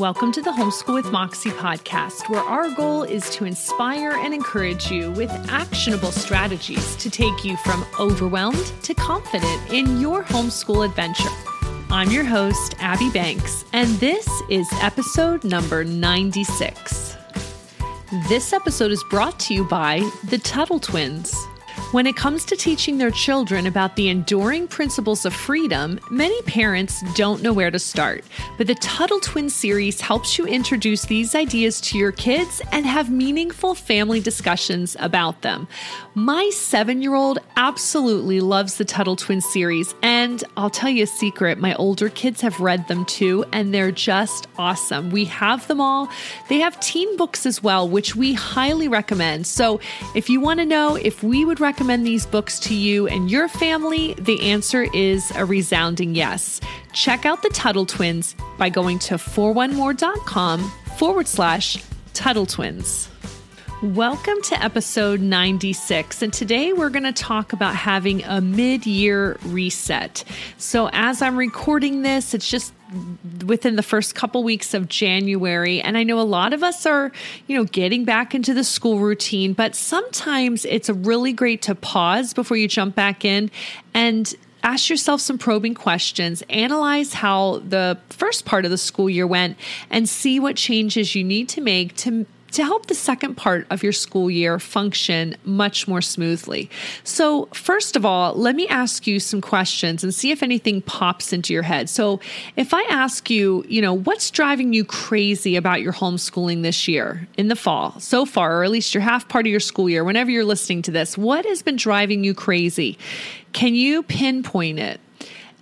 Welcome to the Homeschool with Moxie podcast, where our goal is to inspire and encourage you with actionable strategies to take you from overwhelmed to confident in your homeschool adventure. I'm your host, Abby Banks, and this is episode number 96. This episode is brought to you by the Tuttle Twins. When it comes to teaching their children about the enduring principles of freedom, many parents don't know where to start. But the Tuttle Twin series helps you introduce these ideas to your kids and have meaningful family discussions about them. My seven year old absolutely loves the Tuttle Twin series, and I'll tell you a secret my older kids have read them too, and they're just awesome. We have them all. They have teen books as well, which we highly recommend. So if you want to know if we would recommend recommend these books to you and your family? The answer is a resounding yes. Check out the Tuttle Twins by going to 41more.com forward slash Tuttle Twins. Welcome to episode 96. And today we're going to talk about having a mid year reset. So, as I'm recording this, it's just within the first couple weeks of January. And I know a lot of us are, you know, getting back into the school routine, but sometimes it's really great to pause before you jump back in and ask yourself some probing questions, analyze how the first part of the school year went, and see what changes you need to make to to help the second part of your school year function much more smoothly. So, first of all, let me ask you some questions and see if anything pops into your head. So, if I ask you, you know, what's driving you crazy about your homeschooling this year in the fall so far, or at least your half part of your school year, whenever you're listening to this, what has been driving you crazy? Can you pinpoint it?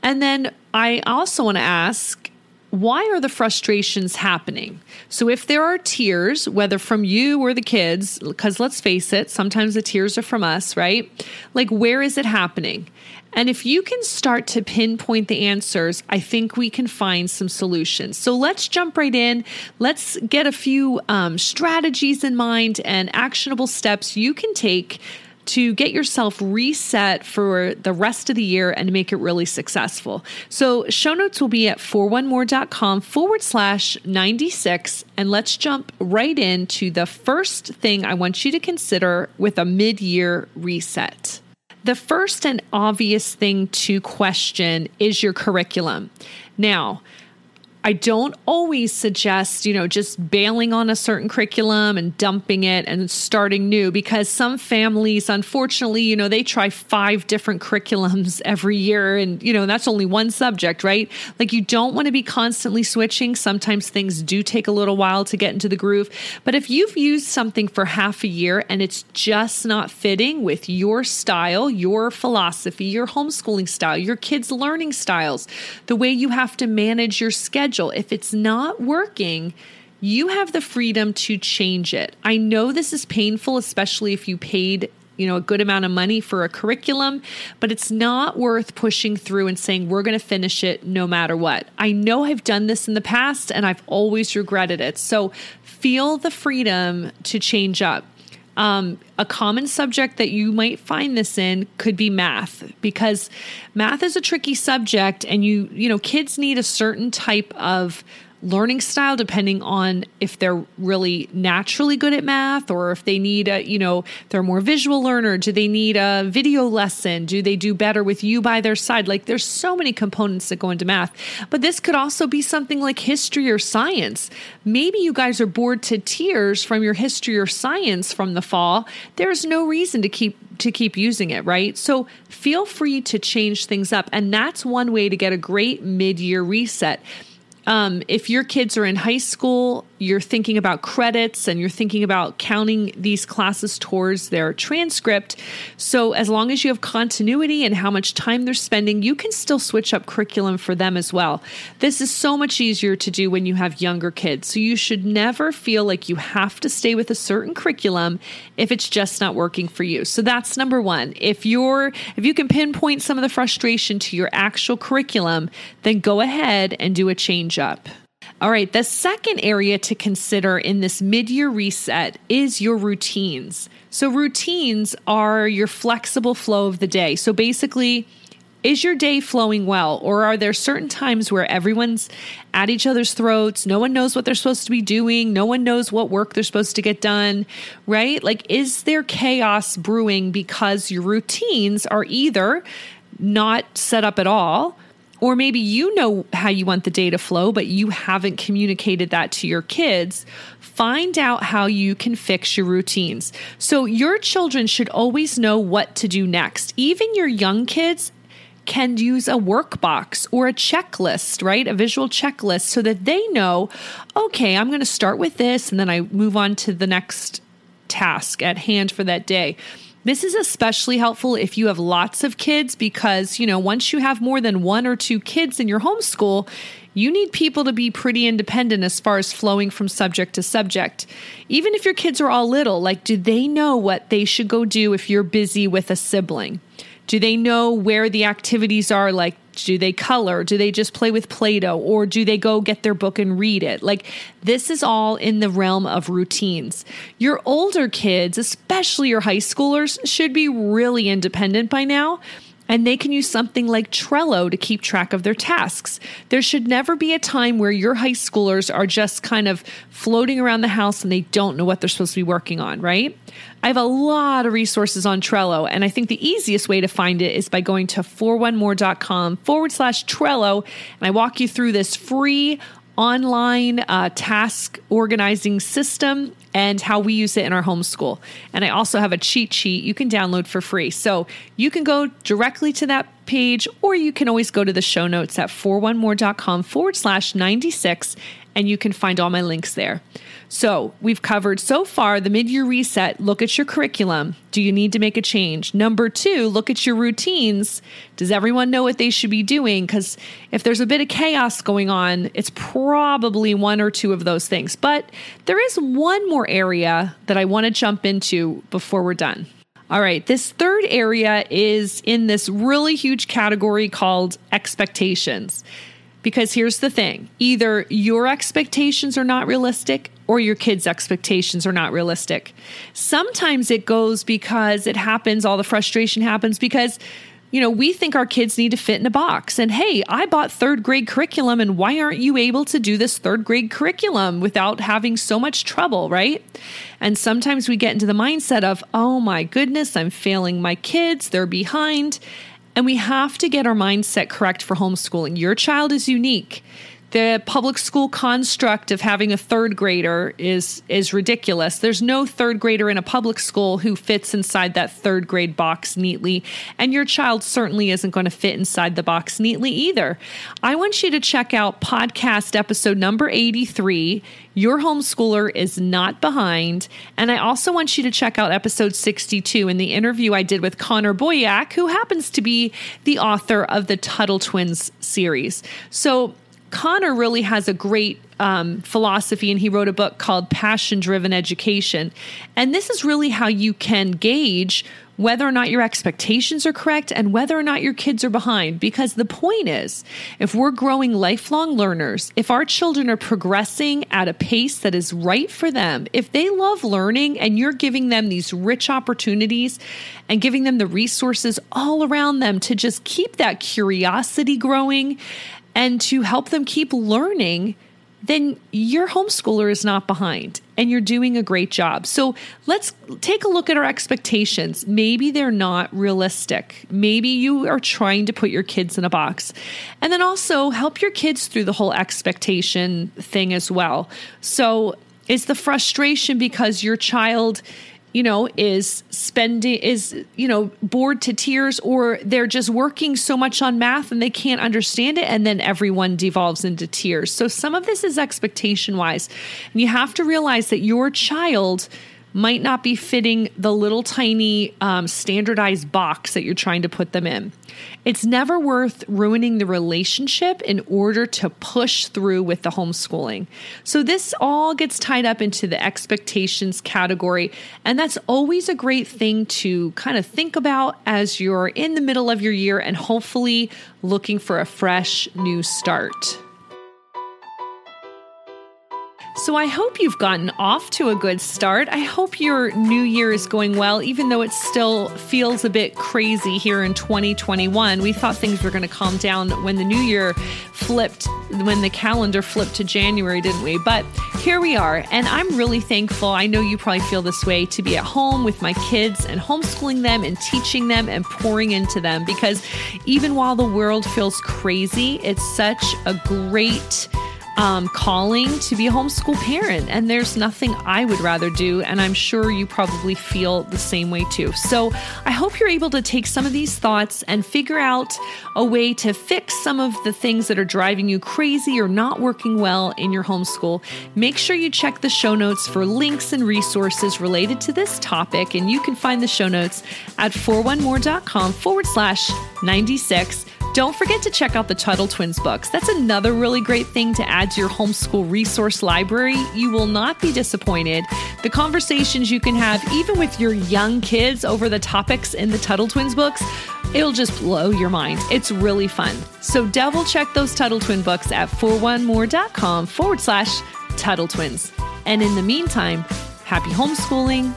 And then I also want to ask, why are the frustrations happening? So, if there are tears, whether from you or the kids, because let's face it, sometimes the tears are from us, right? Like, where is it happening? And if you can start to pinpoint the answers, I think we can find some solutions. So let's jump right in. Let's get a few um, strategies in mind and actionable steps you can take to get yourself reset for the rest of the year and make it really successful. So, show notes will be at 41more.com forward slash 96. And let's jump right into the first thing I want you to consider with a mid year reset. The first and obvious thing to question is your curriculum. Now, I don't always suggest, you know, just bailing on a certain curriculum and dumping it and starting new because some families, unfortunately, you know, they try five different curriculums every year and, you know, that's only one subject, right? Like you don't want to be constantly switching. Sometimes things do take a little while to get into the groove. But if you've used something for half a year and it's just not fitting with your style, your philosophy, your homeschooling style, your kids' learning styles, the way you have to manage your schedule, schedule. If it's not working, you have the freedom to change it. I know this is painful, especially if you paid you know a good amount of money for a curriculum but it's not worth pushing through and saying we're going to finish it no matter what i know i've done this in the past and i've always regretted it so feel the freedom to change up um, a common subject that you might find this in could be math because math is a tricky subject and you you know kids need a certain type of learning style depending on if they're really naturally good at math or if they need a you know they're more visual learner do they need a video lesson do they do better with you by their side like there's so many components that go into math but this could also be something like history or science maybe you guys are bored to tears from your history or science from the fall there's no reason to keep to keep using it, right? So feel free to change things up. And that's one way to get a great mid year reset. Um, if your kids are in high school, you're thinking about credits and you're thinking about counting these classes towards their transcript. So, as long as you have continuity and how much time they're spending, you can still switch up curriculum for them as well. This is so much easier to do when you have younger kids. So, you should never feel like you have to stay with a certain curriculum if it's just not working for you. So, that's number one. If you're, if you can pinpoint some of the frustration to your actual curriculum, then go ahead and do a change up. All right, the second area to consider in this mid year reset is your routines. So, routines are your flexible flow of the day. So, basically, is your day flowing well, or are there certain times where everyone's at each other's throats? No one knows what they're supposed to be doing. No one knows what work they're supposed to get done, right? Like, is there chaos brewing because your routines are either not set up at all? Or maybe you know how you want the data flow, but you haven't communicated that to your kids. Find out how you can fix your routines. So, your children should always know what to do next. Even your young kids can use a workbox or a checklist, right? A visual checklist so that they know, okay, I'm going to start with this and then I move on to the next task at hand for that day. This is especially helpful if you have lots of kids because, you know, once you have more than one or two kids in your homeschool, you need people to be pretty independent as far as flowing from subject to subject. Even if your kids are all little, like, do they know what they should go do if you're busy with a sibling? Do they know where the activities are? Like, do they color? Do they just play with Play Doh? Or do they go get their book and read it? Like, this is all in the realm of routines. Your older kids, especially your high schoolers, should be really independent by now and they can use something like Trello to keep track of their tasks. There should never be a time where your high schoolers are just kind of floating around the house and they don't know what they're supposed to be working on, right? I have a lot of resources on Trello, and I think the easiest way to find it is by going to 41more.com forward slash Trello, and I walk you through this free online uh, task organizing system and how we use it in our homeschool. And I also have a cheat sheet you can download for free. So you can go directly to that page, or you can always go to the show notes at 41more.com forward slash 96, and you can find all my links there. So, we've covered so far the mid year reset. Look at your curriculum. Do you need to make a change? Number two, look at your routines. Does everyone know what they should be doing? Because if there's a bit of chaos going on, it's probably one or two of those things. But there is one more area that I want to jump into before we're done. All right, this third area is in this really huge category called expectations. Because here's the thing either your expectations are not realistic or your kids' expectations are not realistic. Sometimes it goes because it happens, all the frustration happens because you know, we think our kids need to fit in a box. And hey, I bought third grade curriculum, and why aren't you able to do this third grade curriculum without having so much trouble, right? And sometimes we get into the mindset of, oh my goodness, I'm failing my kids, they're behind. And we have to get our mindset correct for homeschooling. Your child is unique the public school construct of having a third grader is is ridiculous. There's no third grader in a public school who fits inside that third grade box neatly, and your child certainly isn't going to fit inside the box neatly either. I want you to check out podcast episode number 83. Your homeschooler is not behind. And I also want you to check out episode 62 in the interview I did with Connor Boyack, who happens to be the author of the Tuttle Twins series. So Connor really has a great um, philosophy, and he wrote a book called Passion Driven Education. And this is really how you can gauge whether or not your expectations are correct and whether or not your kids are behind. Because the point is, if we're growing lifelong learners, if our children are progressing at a pace that is right for them, if they love learning and you're giving them these rich opportunities and giving them the resources all around them to just keep that curiosity growing and to help them keep learning, then your homeschooler is not behind and you're doing a great job. So let's take a look at our expectations. Maybe they're not realistic. Maybe you are trying to put your kids in a box. And then also help your kids through the whole expectation thing as well. So is the frustration because your child you know, is spending, is, you know, bored to tears, or they're just working so much on math and they can't understand it. And then everyone devolves into tears. So some of this is expectation wise. And you have to realize that your child might not be fitting the little tiny um, standardized box that you're trying to put them in. It's never worth ruining the relationship in order to push through with the homeschooling. So, this all gets tied up into the expectations category. And that's always a great thing to kind of think about as you're in the middle of your year and hopefully looking for a fresh new start. So I hope you've gotten off to a good start. I hope your new year is going well, even though it still feels a bit crazy here in 2021. We thought things were going to calm down when the new year flipped, when the calendar flipped to January, didn't we? But here we are. And I'm really thankful. I know you probably feel this way to be at home with my kids and homeschooling them and teaching them and pouring into them because even while the world feels crazy, it's such a great um, calling to be a homeschool parent. And there's nothing I would rather do. And I'm sure you probably feel the same way too. So I hope you're able to take some of these thoughts and figure out a way to fix some of the things that are driving you crazy or not working well in your homeschool. Make sure you check the show notes for links and resources related to this topic. And you can find the show notes at 41more.com forward slash 96. Don't forget to check out the Tuttle Twins books. That's another really great thing to add to your homeschool resource library. You will not be disappointed. The conversations you can have, even with your young kids, over the topics in the Tuttle Twins books, it'll just blow your mind. It's really fun. So, double check those Tuttle Twin books at 41more.com forward slash Tuttle Twins. And in the meantime, happy homeschooling